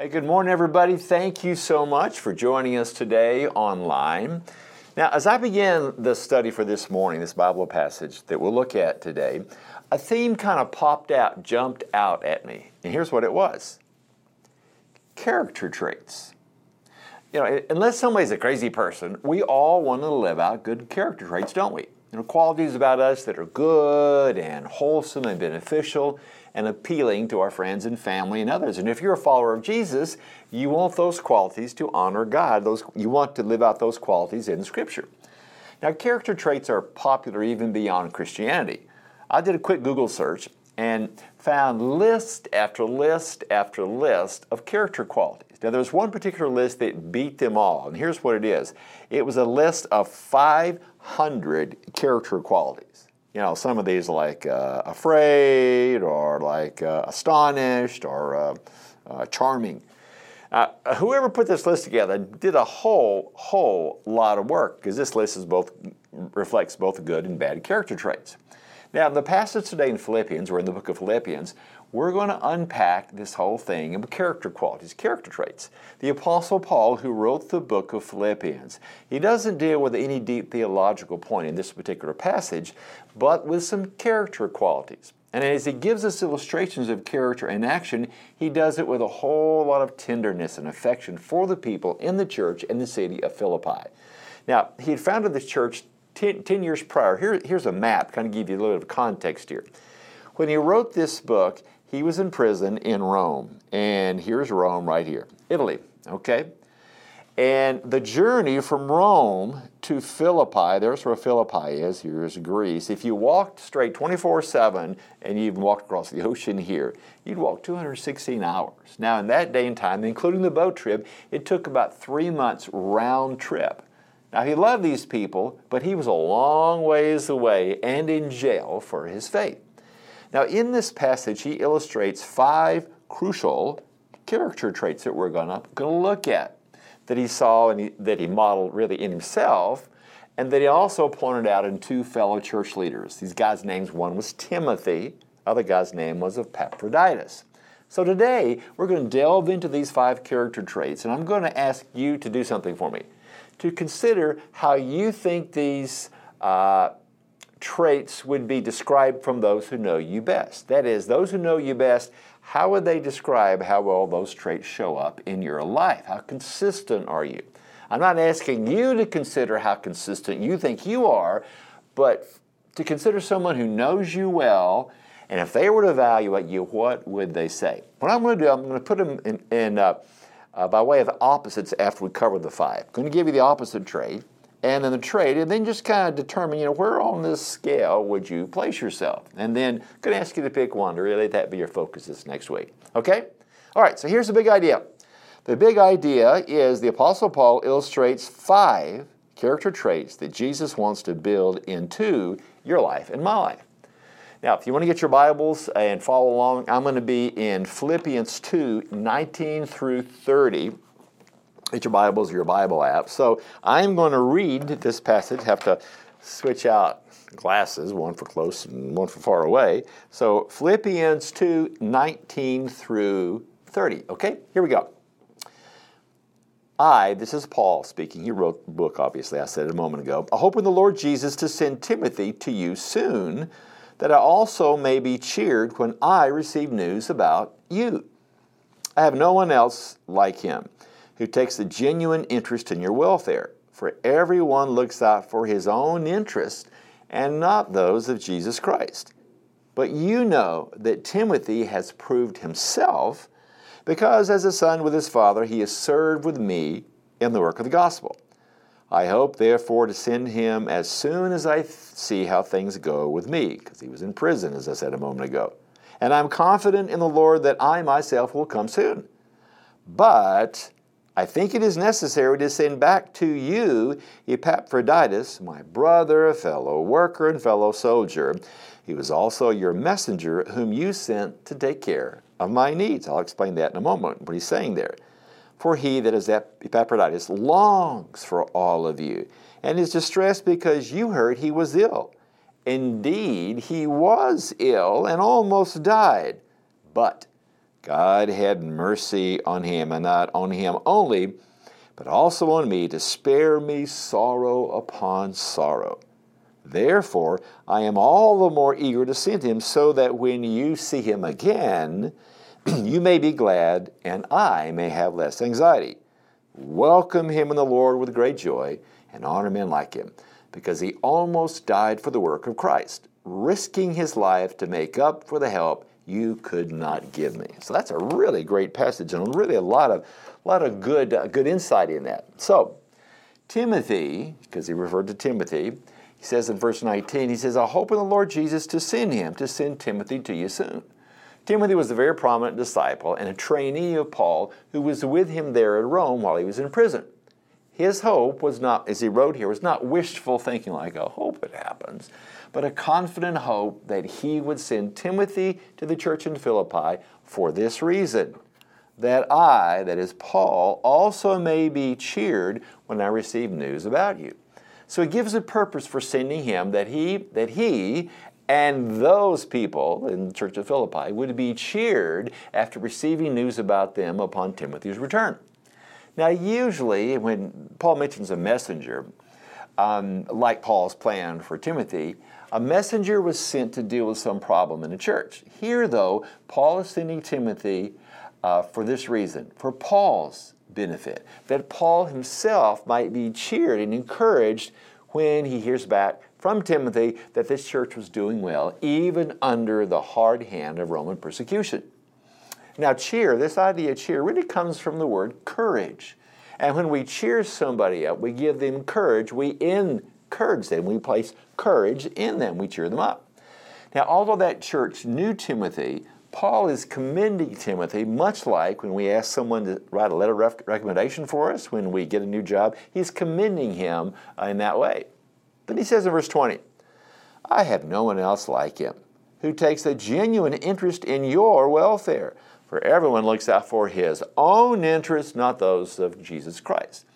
Hey, good morning, everybody. Thank you so much for joining us today online. Now, as I begin the study for this morning, this Bible passage that we'll look at today, a theme kind of popped out, jumped out at me. And here's what it was character traits. You know, unless somebody's a crazy person, we all want to live out good character traits, don't we? You know, qualities about us that are good and wholesome and beneficial and appealing to our friends and family and others. And if you're a follower of Jesus, you want those qualities to honor God. Those, you want to live out those qualities in Scripture. Now, character traits are popular even beyond Christianity. I did a quick Google search and found list after list after list of character qualities. Now, there's one particular list that beat them all, and here's what it is it was a list of 500 character qualities you know, some of these like uh, afraid or like uh, astonished or uh, uh charming. Uh, whoever put this list together did a whole, whole lot of work because this list is both reflects both good and bad character traits. Now, the passage today in Philippians, we're in the book of Philippians, we're going to unpack this whole thing of character qualities, character traits. The Apostle Paul, who wrote the book of Philippians, he doesn't deal with any deep theological point in this particular passage, but with some character qualities. And as he gives us illustrations of character and action, he does it with a whole lot of tenderness and affection for the people in the church in the city of Philippi. Now, he had founded this church 10, 10 years prior. Here, here's a map, kind of give you a little bit of context here. When he wrote this book, he was in prison in Rome. And here's Rome right here, Italy, okay? And the journey from Rome to Philippi, there's where Philippi is, here's Greece. If you walked straight 24 7 and you even walked across the ocean here, you'd walk 216 hours. Now, in that day and time, including the boat trip, it took about three months round trip. Now, he loved these people, but he was a long ways away and in jail for his faith. Now, in this passage, he illustrates five crucial character traits that we're going to look at that he saw and he, that he modeled really in himself, and that he also pointed out in two fellow church leaders. These guys' names, one was Timothy, other guy's name was Epaphroditus. So today, we're going to delve into these five character traits, and I'm going to ask you to do something for me. To consider how you think these uh, traits would be described from those who know you best. That is, those who know you best, how would they describe how well those traits show up in your life? How consistent are you? I'm not asking you to consider how consistent you think you are, but to consider someone who knows you well, and if they were to evaluate you, what would they say? What I'm going to do, I'm going to put them in, in uh, uh, by way of opposites after we cover the five. I'm going to give you the opposite trait and then the trade, and then just kind of determine, you know, where on this scale would you place yourself? And then I'm going to ask you to pick one to really let that be your focus this next week. Okay? All right, so here's the big idea. The big idea is the Apostle Paul illustrates five character traits that Jesus wants to build into your life and my life. Now, if you want to get your Bibles and follow along, I'm going to be in Philippians 2 19 through 30 get your Bibles or your Bible app. So I'm going to read this passage, have to switch out glasses, one for close and one for far away. So Philippians 2 19 through 30. Okay, here we go. I, this is Paul speaking, he wrote the book, obviously, I said it a moment ago. I hope in the Lord Jesus to send Timothy to you soon, that I also may be cheered when I receive news about you. I have no one else like him who takes a genuine interest in your welfare. For everyone looks out for his own interest and not those of Jesus Christ. But you know that Timothy has proved himself because, as a son with his father, he has served with me in the work of the gospel. I hope, therefore, to send him as soon as I th- see how things go with me, because he was in prison, as I said a moment ago. And I'm confident in the Lord that I myself will come soon. But I think it is necessary to send back to you Epaphroditus, my brother, fellow worker, and fellow soldier. He was also your messenger, whom you sent to take care of my needs. I'll explain that in a moment, what he's saying there. For he that is Epaphroditus longs for all of you, and is distressed because you heard he was ill. Indeed, he was ill and almost died. But God had mercy on him, and not on him only, but also on me, to spare me sorrow upon sorrow. Therefore, I am all the more eager to send him, so that when you see him again, you may be glad, and I may have less anxiety. Welcome him in the Lord with great joy, and honor men like him, because he almost died for the work of Christ, risking his life to make up for the help you could not give me. So that's a really great passage, and really a lot of, lot of good, uh, good insight in that. So, Timothy, because he referred to Timothy, he says in verse 19, he says, I hope in the Lord Jesus to send him, to send Timothy to you soon. Timothy was a very prominent disciple and a trainee of Paul who was with him there at Rome while he was in prison. His hope was not, as he wrote here, was not wishful thinking like, I hope it happens, but a confident hope that he would send Timothy to the church in Philippi for this reason that I, that is Paul, also may be cheered when I receive news about you. So he gives a purpose for sending him that he, that he and those people in the church of Philippi would be cheered after receiving news about them upon Timothy's return. Now, usually, when Paul mentions a messenger, um, like Paul's plan for Timothy, a messenger was sent to deal with some problem in the church. Here, though, Paul is sending Timothy uh, for this reason for Paul's benefit, that Paul himself might be cheered and encouraged when he hears back from Timothy that this church was doing well, even under the hard hand of Roman persecution. Now, cheer, this idea of cheer, really comes from the word courage. And when we cheer somebody up, we give them courage, we encourage them, we place courage in them, we cheer them up. Now, although that church knew Timothy, Paul is commending Timothy, much like when we ask someone to write a letter of recommendation for us when we get a new job. He's commending him uh, in that way. Then he says in verse 20, I have no one else like him who takes a genuine interest in your welfare, for everyone looks out for his own interests, not those of Jesus Christ.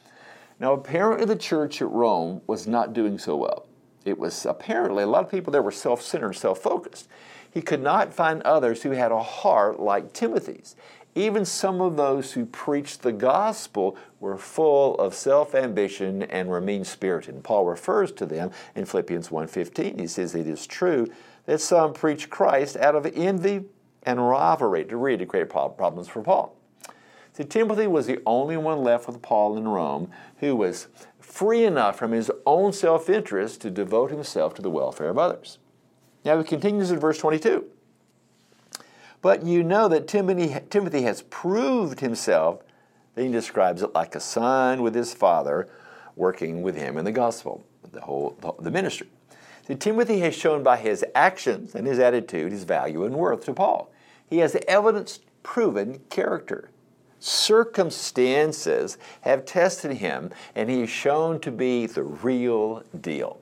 Now, apparently, the church at Rome was not doing so well. It was apparently a lot of people there were self centered, self focused. He could not find others who had a heart like Timothy's. Even some of those who preached the gospel were full of self-ambition and were mean-spirited. And Paul refers to them in Philippians 1:15. He says it is true that some preach Christ out of envy and rivalry to create problems for Paul. See, Timothy was the only one left with Paul in Rome who was free enough from his own self-interest to devote himself to the welfare of others. Now he continues in verse 22. But you know that Timothy, Timothy has proved himself, then he describes it like a son with his father working with him in the gospel, the whole the ministry. See, Timothy has shown by his actions and his attitude his value and worth to Paul. He has evidence proven character. Circumstances have tested him, and he is shown to be the real deal.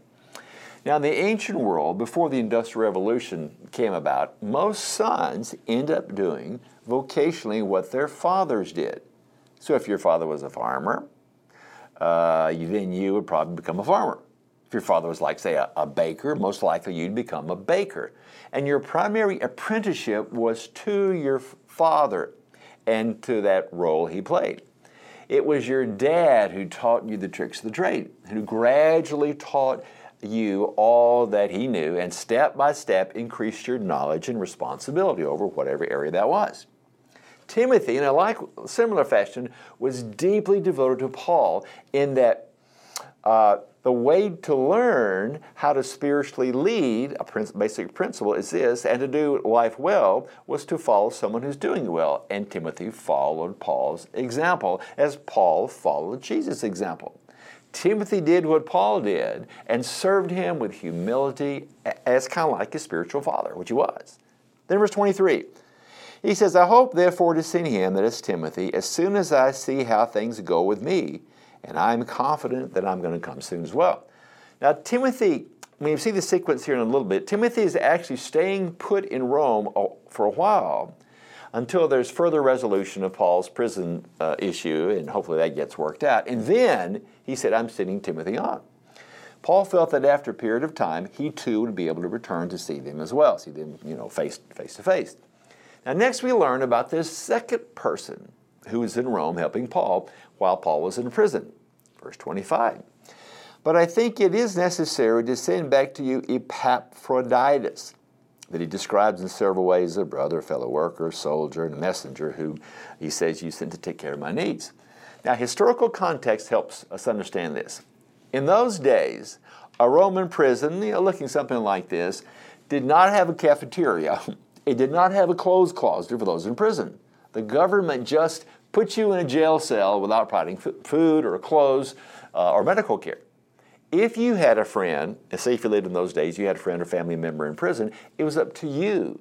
Now, in the ancient world, before the Industrial Revolution came about, most sons end up doing vocationally what their fathers did. So, if your father was a farmer, uh, then you would probably become a farmer. If your father was, like, say, a, a baker, most likely you'd become a baker. And your primary apprenticeship was to your father and to that role he played. It was your dad who taught you the tricks of the trade, who gradually taught you all that he knew and step by step increased your knowledge and responsibility over whatever area that was. Timothy, in a like similar fashion, was deeply devoted to Paul in that uh, the way to learn how to spiritually lead, a basic principle is this, and to do life well, was to follow someone who's doing well. And Timothy followed Paul's example as Paul followed Jesus' example. Timothy did what Paul did and served him with humility as kind of like his spiritual father, which he was. Then, verse 23, he says, I hope therefore to send him, that is Timothy, as soon as I see how things go with me, and I'm confident that I'm going to come soon as well. Now, Timothy, when you see the sequence here in a little bit, Timothy is actually staying put in Rome uh, for a while until there's further resolution of Paul's prison uh, issue, and hopefully that gets worked out. And then he said, I'm sending Timothy on. Paul felt that after a period of time, he too would be able to return to see them as well, see them, you know, face, face to face. Now, next we learn about this second person who was in Rome helping Paul while Paul was in prison. Verse 25. But I think it is necessary to send back to you Epaphroditus, that he describes in several ways a brother, fellow worker, soldier, and messenger who he says you sent to take care of my needs. Now, historical context helps us understand this. In those days, a Roman prison, you know, looking something like this, did not have a cafeteria. It did not have a clothes closet for those in prison. The government just put you in a jail cell without providing food or clothes uh, or medical care. If you had a friend, say if you lived in those days, you had a friend or family member in prison, it was up to you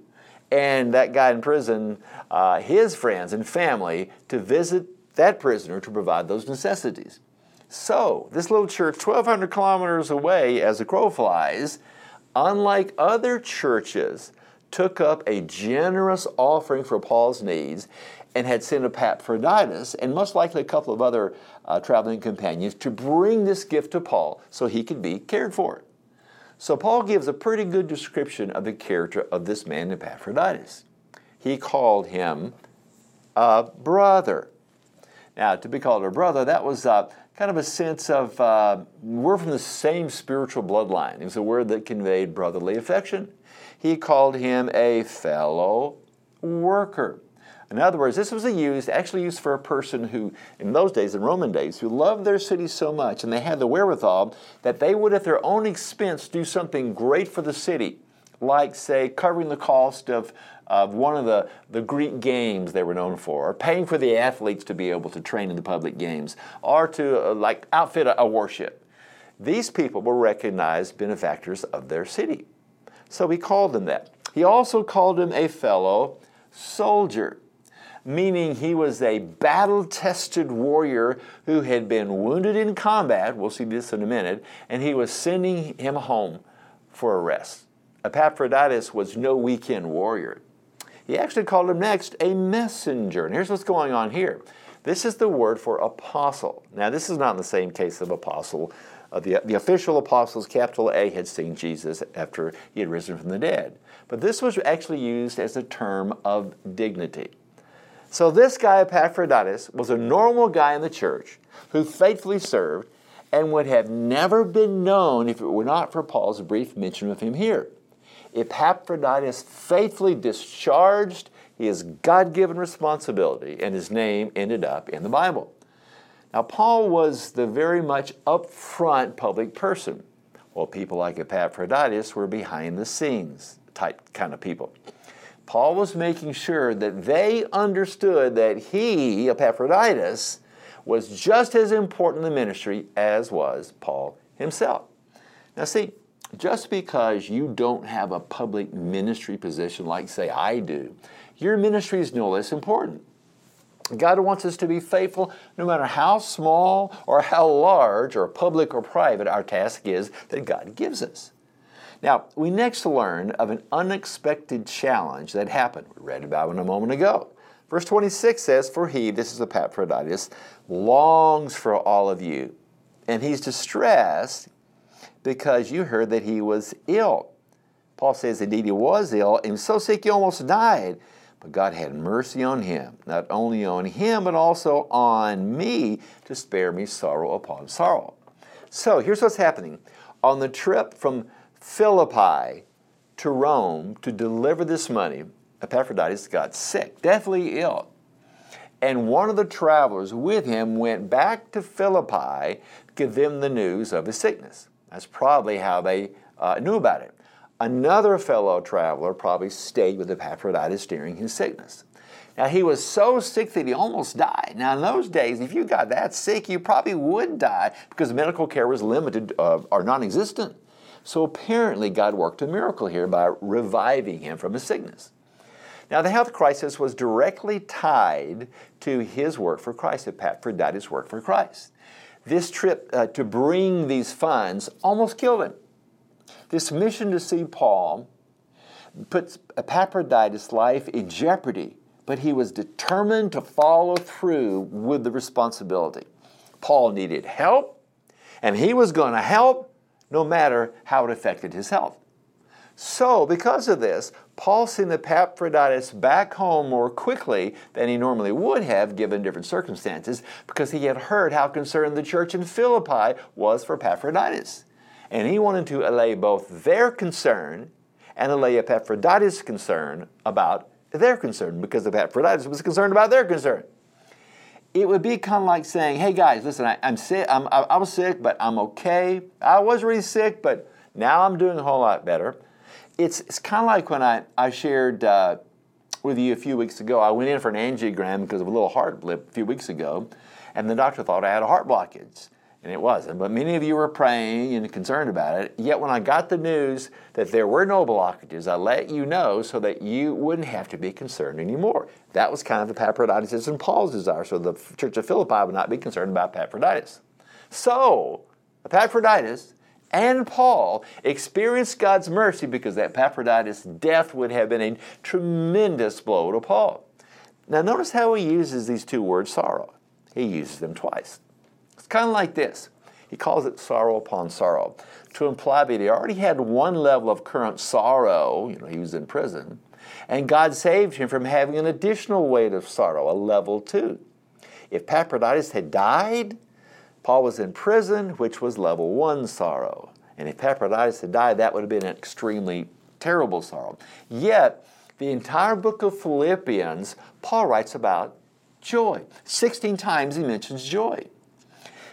and that guy in prison, uh, his friends and family, to visit that prisoner to provide those necessities. So, this little church, 1,200 kilometers away as a crow flies, unlike other churches, took up a generous offering for Paul's needs and had sent Epaphroditus and most likely a couple of other uh, traveling companions to bring this gift to Paul so he could be cared for. So Paul gives a pretty good description of the character of this man Epaphroditus. He called him a brother. Now, to be called a brother, that was uh, kind of a sense of uh, we're from the same spiritual bloodline. It was a word that conveyed brotherly affection. He called him a fellow worker. In other words, this was a used, actually used for a person who, in those days, in Roman days, who loved their city so much and they had the wherewithal that they would, at their own expense, do something great for the city, like, say, covering the cost of, of one of the, the Greek games they were known for, or paying for the athletes to be able to train in the public games, or to, uh, like, outfit a, a warship. These people were recognized benefactors of their city. So he called them that. He also called him a fellow soldier meaning he was a battle tested warrior who had been wounded in combat. We'll see this in a minute. And he was sending him home for a rest. Epaphroditus was no weekend warrior. He actually called him next a messenger. And here's what's going on here this is the word for apostle. Now, this is not in the same case of apostle. Uh, the, the official apostles, capital A, had seen Jesus after he had risen from the dead. But this was actually used as a term of dignity. So this guy, Epaphroditus, was a normal guy in the church who faithfully served and would have never been known if it were not for Paul's brief mention of him here. Epaphroditus faithfully discharged his God given responsibility, and his name ended up in the Bible. Now, Paul was the very much upfront public person, while people like Epaphroditus were behind the scenes type kind of people. Paul was making sure that they understood that he, Epaphroditus, was just as important in the ministry as was Paul himself. Now, see, just because you don't have a public ministry position like, say, I do, your ministry is no less important. God wants us to be faithful no matter how small or how large or public or private our task is that God gives us. Now, we next learn of an unexpected challenge that happened. We read about it a moment ago. Verse 26 says, For he, this is Epaphroditus, longs for all of you, and he's distressed because you heard that he was ill. Paul says, Indeed, he was ill, and so sick he almost died. But God had mercy on him, not only on him, but also on me to spare me sorrow upon sorrow. So here's what's happening. On the trip from Philippi to Rome to deliver this money, Epaphroditus got sick, deathly ill. And one of the travelers with him went back to Philippi to give them the news of his sickness. That's probably how they uh, knew about it. Another fellow traveler probably stayed with Epaphroditus during his sickness. Now, he was so sick that he almost died. Now, in those days, if you got that sick, you probably would die because medical care was limited uh, or non existent. So apparently, God worked a miracle here by reviving him from his sickness. Now, the health crisis was directly tied to his work for Christ, Epaphroditus' work for Christ. This trip uh, to bring these funds almost killed him. This mission to see Paul puts Epaphroditus' life in jeopardy, but he was determined to follow through with the responsibility. Paul needed help, and he was going to help no matter how it affected his health. So, because of this, Paul sent Epaphroditus back home more quickly than he normally would have given different circumstances because he had heard how concerned the church in Philippi was for Epaphroditus. And he wanted to allay both their concern and allay Epaphroditus' concern about their concern because Epaphroditus was concerned about their concern. It would be kind of like saying, hey guys, listen, I, am sick, I'm, I, I was sick, but I'm okay. I was really sick, but now I'm doing a whole lot better it's, it's kind of like when I, I shared uh, with you a few weeks ago. I went in for an angiogram because of a little heart blip a few weeks ago, and the doctor thought I had a heart blockage. And it wasn't. But many of you were praying and concerned about it. Yet when I got the news that there were no blockages, I let you know so that you wouldn't have to be concerned anymore. That was kind of Epaphroditus and Paul's desire, so the church of Philippi would not be concerned about Epaphroditus. So, Epaphroditus and Paul experienced God's mercy because that Epaphroditus' death would have been a tremendous blow to Paul. Now, notice how he uses these two words, sorrow. He uses them twice. Kind of like this. He calls it sorrow upon sorrow to imply that he already had one level of current sorrow, you know, he was in prison, and God saved him from having an additional weight of sorrow, a level two. If Epaphroditus had died, Paul was in prison, which was level one sorrow. And if Epaphroditus had died, that would have been an extremely terrible sorrow. Yet, the entire book of Philippians, Paul writes about joy. 16 times he mentions joy.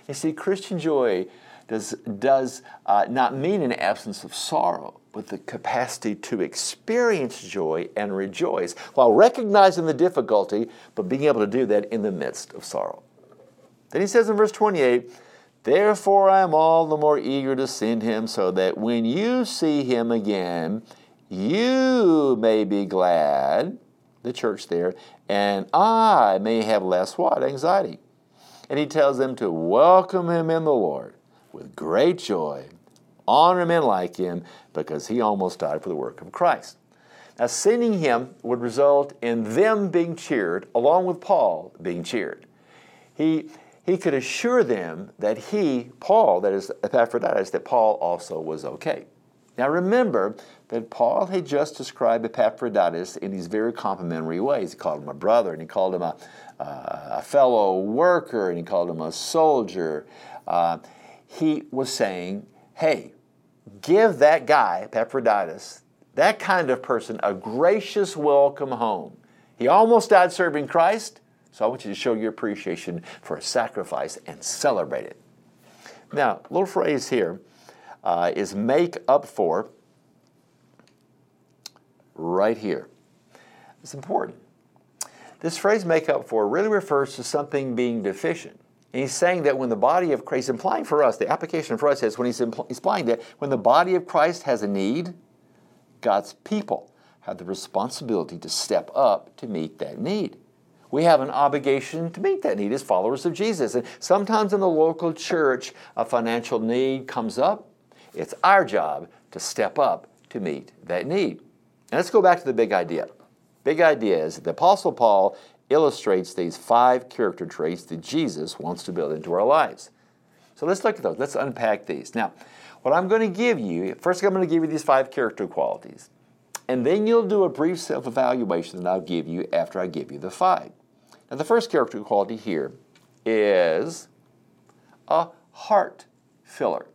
You see, Christian joy does, does uh, not mean an absence of sorrow, but the capacity to experience joy and rejoice while recognizing the difficulty, but being able to do that in the midst of sorrow. Then he says in verse 28, Therefore I am all the more eager to send him, so that when you see him again, you may be glad, the church there, and I may have less what? Anxiety. And he tells them to welcome him in the Lord with great joy, honor him like him, because he almost died for the work of Christ. Now, sending him would result in them being cheered, along with Paul being cheered. He, he could assure them that he, Paul, that is Epaphroditus, that Paul also was okay. Now remember that Paul had just described Epaphroditus in these very complimentary ways. He called him a brother, and he called him a, uh, a fellow worker, and he called him a soldier. Uh, he was saying, hey, give that guy, Epaphroditus, that kind of person, a gracious welcome home. He almost died serving Christ. So I want you to show your appreciation for a sacrifice and celebrate it. Now, little phrase here uh, is make up for right here. It's important. This phrase make up for really refers to something being deficient. And he's saying that when the body of Christ, is implying for us, the application for us is when he's implying that when the body of Christ has a need, God's people have the responsibility to step up to meet that need we have an obligation to meet that need as followers of Jesus. And sometimes in the local church, a financial need comes up. It's our job to step up to meet that need. And let's go back to the big idea. Big idea is that the Apostle Paul illustrates these five character traits that Jesus wants to build into our lives. So let's look at those. Let's unpack these. Now, what I'm going to give you, first I'm going to give you these five character qualities. And then you'll do a brief self evaluation that I'll give you after I give you the five. Now, the first character quality here is a heart filler.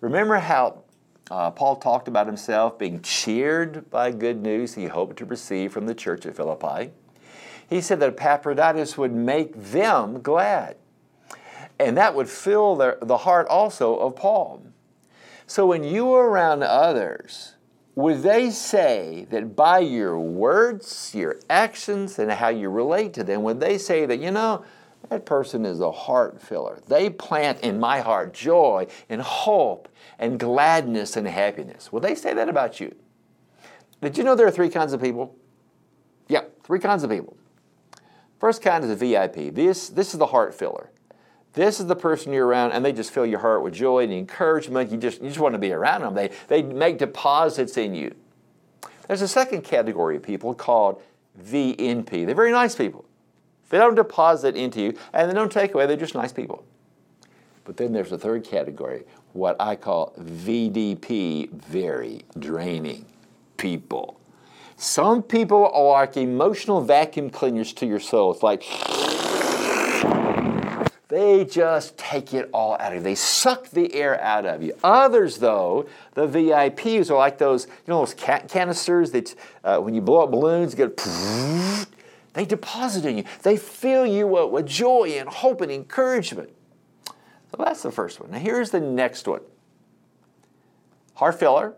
Remember how uh, Paul talked about himself being cheered by good news he hoped to receive from the church at Philippi? He said that Epaphroditus would make them glad. And that would fill their, the heart also of Paul. So when you are around others, would they say that by your words, your actions, and how you relate to them, would they say that, you know, that person is a heart filler? They plant in my heart joy and hope and gladness and happiness. Will they say that about you? Did you know there are three kinds of people? Yeah, three kinds of people. First kind is a VIP. This, this is the heart filler. This is the person you're around, and they just fill your heart with joy and encouragement. You just, you just want to be around them. They, they make deposits in you. There's a second category of people called VNP. They're very nice people. They don't deposit into you, and they don't take away. They're just nice people. But then there's a third category, what I call VDP, very draining. people. Some people are like emotional vacuum cleaners to your soul. It's like they just take it all out of you. They suck the air out of you. Others, though, the VIPs are like those, you know, those canisters that uh, when you blow up balloons, you get they deposit in you. They fill you up with joy and hope and encouragement. So that's the first one. Now here's the next one. Heart filler.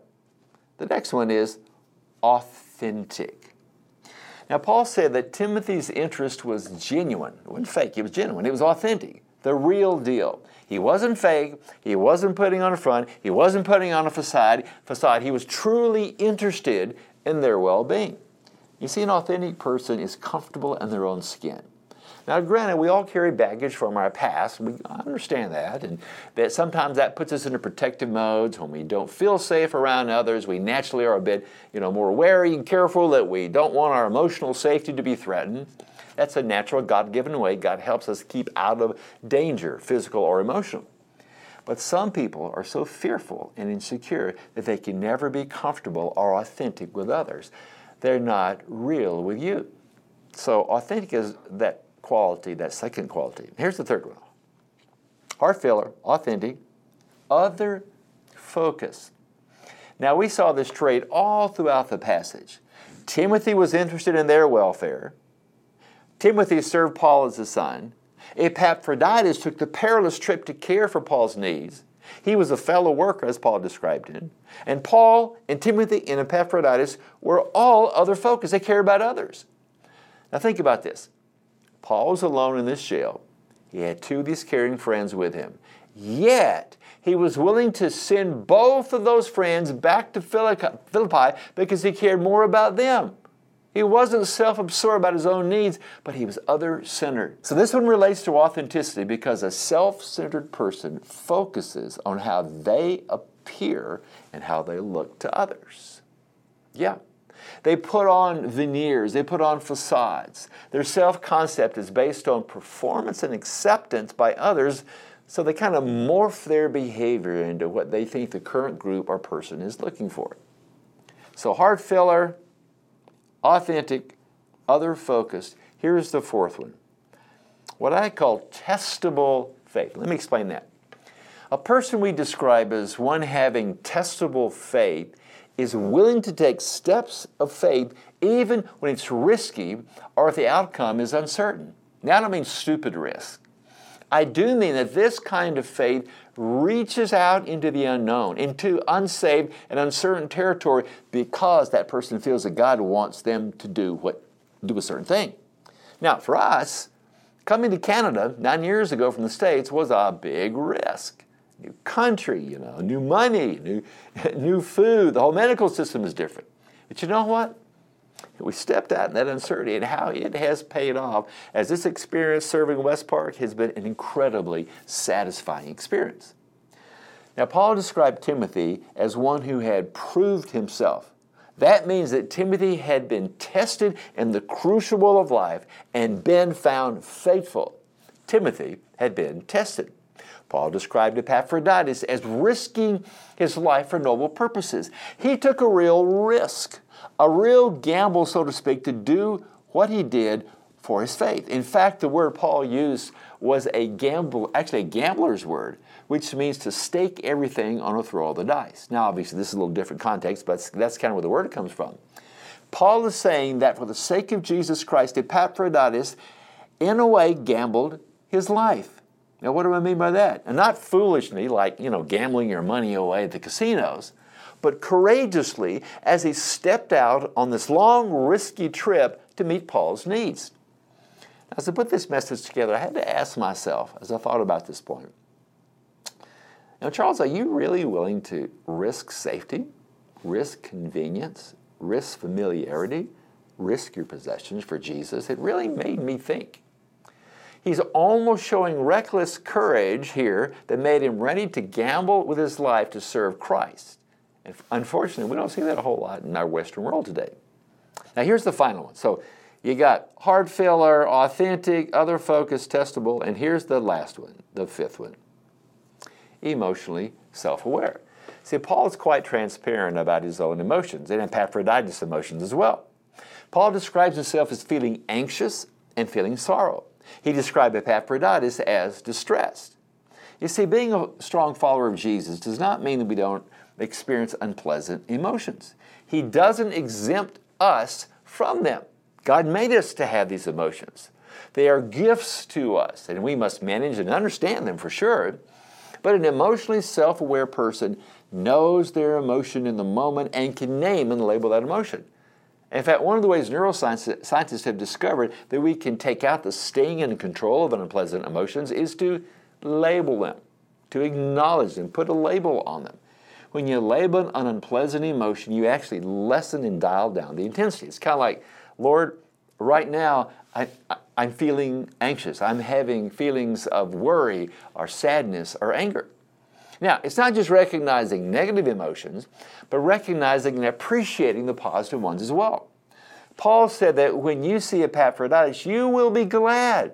The next one is authentic. Now, Paul said that Timothy's interest was genuine. It wasn't fake, it was genuine. It was authentic, the real deal. He wasn't fake, he wasn't putting on a front, he wasn't putting on a facade. facade. He was truly interested in their well being. You see, an authentic person is comfortable in their own skin. Now, granted, we all carry baggage from our past. We understand that, and that sometimes that puts us into protective modes when we don't feel safe around others. We naturally are a bit, you know, more wary and careful that we don't want our emotional safety to be threatened. That's a natural, God-given way. God helps us keep out of danger, physical or emotional. But some people are so fearful and insecure that they can never be comfortable or authentic with others. They're not real with you. So authentic is that quality, that second quality. Here's the third one heart filler, authentic, other focus. Now, we saw this trait all throughout the passage. Timothy was interested in their welfare. Timothy served Paul as a son. Epaphroditus took the perilous trip to care for Paul's needs. He was a fellow worker, as Paul described him. And Paul and Timothy and Epaphroditus were all other focused. They care about others. Now, think about this. Paul was alone in this jail. He had two of these caring friends with him. Yet, he was willing to send both of those friends back to Philippi because he cared more about them. He wasn't self absorbed about his own needs, but he was other centered. So, this one relates to authenticity because a self centered person focuses on how they appear and how they look to others. Yeah, they put on veneers, they put on facades. Their self concept is based on performance and acceptance by others, so they kind of morph their behavior into what they think the current group or person is looking for. So, heart filler, authentic, other focused. Here's the fourth one what I call testable faith. Let me explain that. A person we describe as one having testable faith is willing to take steps of faith even when it's risky or if the outcome is uncertain. Now, I don't mean stupid risk. I do mean that this kind of faith reaches out into the unknown, into unsaved and uncertain territory because that person feels that God wants them to do what do a certain thing. Now, for us, coming to Canada nine years ago from the States was a big risk new country, you know, new money, new, new food. The whole medical system is different. But you know what? We stepped out in that uncertainty and how it has paid off as this experience serving West Park has been an incredibly satisfying experience. Now, Paul described Timothy as one who had proved himself. That means that Timothy had been tested in the crucible of life and been found faithful. Timothy had been tested. Paul described Epaphroditus as risking his life for noble purposes. He took a real risk, a real gamble, so to speak, to do what he did for his faith. In fact, the word Paul used was a gamble, actually a gambler's word, which means to stake everything on a throw of the dice. Now, obviously, this is a little different context, but that's kind of where the word comes from. Paul is saying that for the sake of Jesus Christ, Epaphroditus, in a way, gambled his life. Now, what do I mean by that? And not foolishly, like, you know, gambling your money away at the casinos, but courageously as he stepped out on this long, risky trip to meet Paul's needs. As I put this message together, I had to ask myself as I thought about this point. Now, Charles, are you really willing to risk safety, risk convenience, risk familiarity, risk your possessions for Jesus? It really made me think. He's almost showing reckless courage here that made him ready to gamble with his life to serve Christ. And unfortunately, we don't see that a whole lot in our Western world today. Now, here's the final one. So, you got heart filler, authentic, other focused, testable, and here's the last one, the fifth one emotionally self aware. See, Paul is quite transparent about his own emotions and Epaphroditus' emotions as well. Paul describes himself as feeling anxious and feeling sorrow. He described Epaphroditus as distressed. You see, being a strong follower of Jesus does not mean that we don't experience unpleasant emotions. He doesn't exempt us from them. God made us to have these emotions. They are gifts to us, and we must manage and understand them for sure. But an emotionally self aware person knows their emotion in the moment and can name and label that emotion. In fact, one of the ways neuroscientists have discovered that we can take out the sting and control of unpleasant emotions is to label them, to acknowledge them, put a label on them. When you label an unpleasant emotion, you actually lessen and dial down the intensity. It's kind of like, Lord, right now, I, am feeling anxious. I'm having feelings of worry or sadness or anger. Now, it's not just recognizing negative emotions, but recognizing and appreciating the positive ones as well. Paul said that when you see Epaphroditus, you will be glad.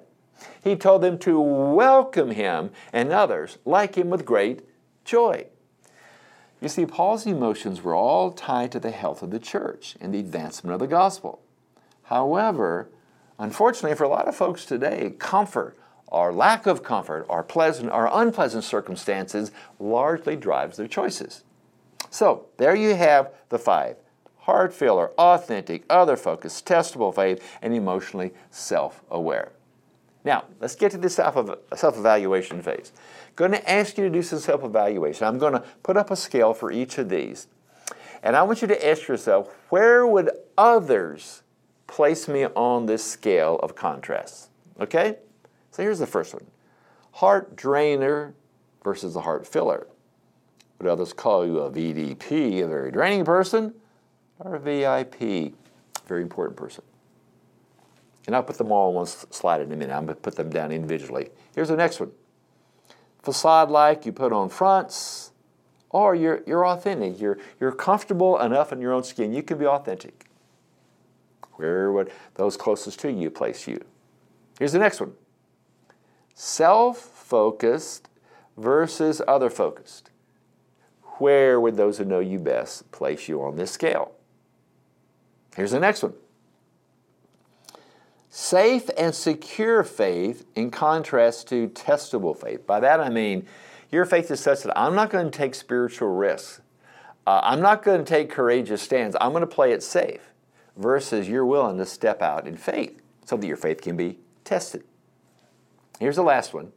He told them to welcome him and others like him with great joy. You see, Paul's emotions were all tied to the health of the church and the advancement of the gospel. However, unfortunately for a lot of folks today, comfort or lack of comfort our pleasant or unpleasant circumstances largely drives their choices. So, there you have the five heart filler, authentic, other focused, testable faith, and emotionally self aware. Now, let's get to the self evaluation phase. I'm going to ask you to do some self evaluation. I'm going to put up a scale for each of these. And I want you to ask yourself where would others place me on this scale of contrasts? Okay? So here's the first one heart drainer versus a heart filler. Would others call you a VDP, a very draining person, or a VIP, very important person? And I'll put them all on one slide in a minute. I'm going to put them down individually. Here's the next one facade like, you put on fronts, or you're, you're authentic. You're, you're comfortable enough in your own skin. You can be authentic. Where would those closest to you place you? Here's the next one self focused versus other focused. Where would those who know you best place you on this scale? Here's the next one safe and secure faith in contrast to testable faith. By that I mean your faith is such that I'm not going to take spiritual risks. Uh, I'm not going to take courageous stands. I'm going to play it safe versus you're willing to step out in faith so that your faith can be tested. Here's the last one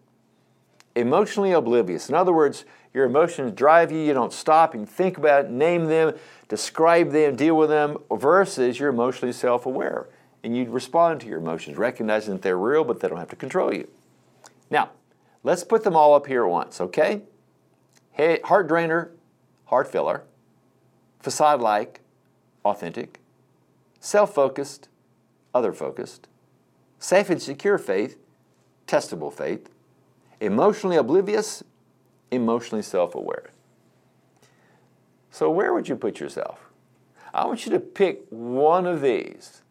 emotionally oblivious. In other words, your emotions drive you, you don't stop and think about it, name them, describe them, deal with them, versus you're emotionally self aware and you respond to your emotions, recognizing that they're real, but they don't have to control you. Now, let's put them all up here at once, okay? Hey, Heart drainer, heart filler, facade like, authentic, self focused, other focused, safe and secure faith, testable faith, emotionally oblivious, emotionally self aware. So, where would you put yourself? I want you to pick one of these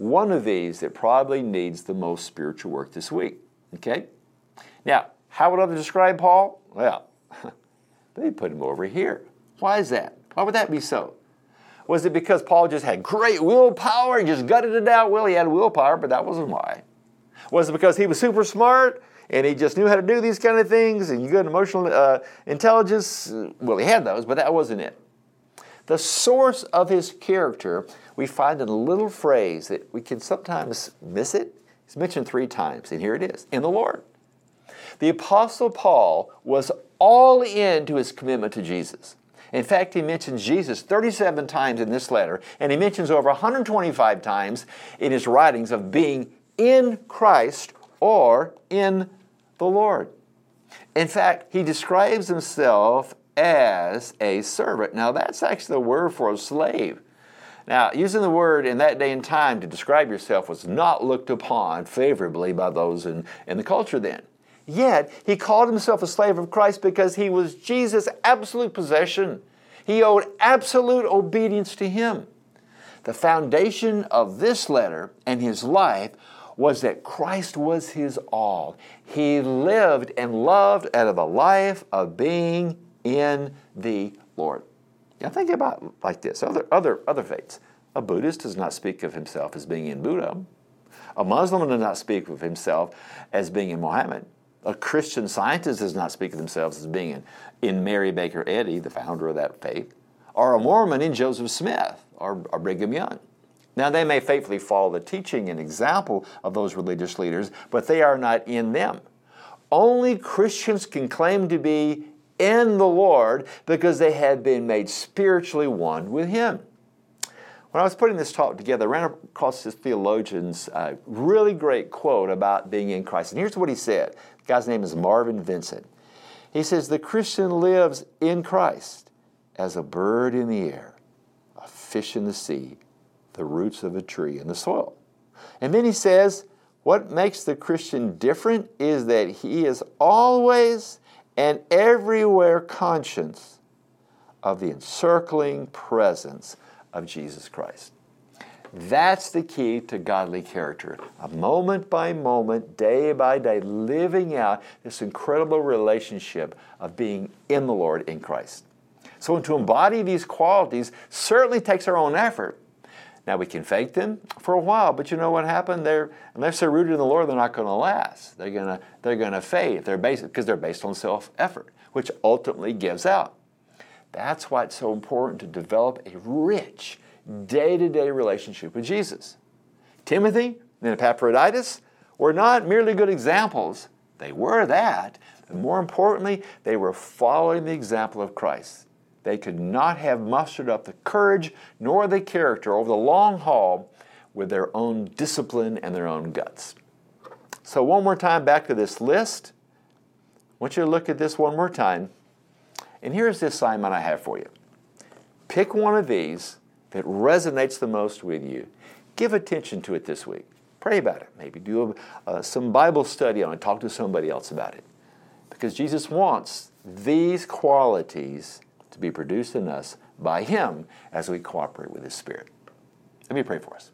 one of these that probably needs the most spiritual work this week. Okay? Now, how would others describe Paul? Well, they put him over here. Why is that? Why would that be so? Was it because Paul just had great willpower and just gutted it out? Well, he had willpower, but that wasn't why. Was it because he was super smart and he just knew how to do these kind of things and good emotional uh, intelligence? Well, he had those, but that wasn't it. The source of his character we find in a little phrase that we can sometimes miss it. It's mentioned three times, and here it is in the Lord. The Apostle Paul was all in to his commitment to Jesus. In fact, he mentions Jesus 37 times in this letter, and he mentions over 125 times in his writings of being in Christ or in the Lord. In fact, he describes himself as a servant. Now, that's actually the word for a slave. Now, using the word in that day and time to describe yourself was not looked upon favorably by those in, in the culture then. Yet, he called himself a slave of Christ because he was Jesus' absolute possession. He owed absolute obedience to him. The foundation of this letter and his life was that Christ was his all. He lived and loved out of a life of being in the Lord. Now think about like this. Other, other, other faiths. A Buddhist does not speak of himself as being in Buddha. A Muslim does not speak of himself as being in Muhammad. A Christian scientist does not speak of themselves as being in, in Mary Baker Eddy, the founder of that faith, or a Mormon in Joseph Smith or, or Brigham Young. Now, they may faithfully follow the teaching and example of those religious leaders, but they are not in them. Only Christians can claim to be in the Lord because they have been made spiritually one with Him. When I was putting this talk together, I ran across this theologian's uh, really great quote about being in Christ. And here's what he said. The guy's name is Marvin Vincent. He says, The Christian lives in Christ as a bird in the air, a fish in the sea, the roots of a tree in the soil. And then he says, What makes the Christian different is that he is always and everywhere conscious of the encircling presence of Jesus Christ. That's the key to godly character. A moment by moment, day by day, living out this incredible relationship of being in the Lord in Christ. So, to embody these qualities certainly takes our own effort. Now, we can fake them for a while, but you know what happened? They're, unless they're rooted in the Lord, they're not going to last. They're going to they're to fade. They're based because they're based on self effort, which ultimately gives out. That's why it's so important to develop a rich, day to day relationship with Jesus. Timothy and Epaphroditus were not merely good examples, they were that, but more importantly, they were following the example of Christ. They could not have mustered up the courage nor the character over the long haul with their own discipline and their own guts. So, one more time back to this list. I want you to look at this one more time. And here's the assignment I have for you pick one of these that resonates the most with you. Give attention to it this week. Pray about it. Maybe do a, uh, some Bible study on it. Talk to somebody else about it. Because Jesus wants these qualities to be produced in us by Him as we cooperate with His Spirit. Let me pray for us.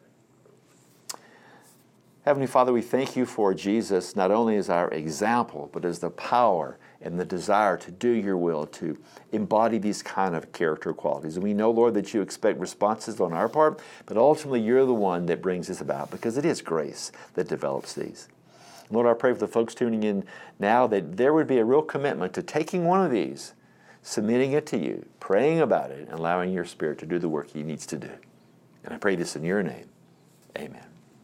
Heavenly Father, we thank you for Jesus not only as our example, but as the power and the desire to do your will, to embody these kind of character qualities. And we know, Lord, that you expect responses on our part, but ultimately you're the one that brings this about because it is grace that develops these. Lord, I pray for the folks tuning in now that there would be a real commitment to taking one of these, submitting it to you, praying about it, and allowing your Spirit to do the work He needs to do. And I pray this in your name. Amen.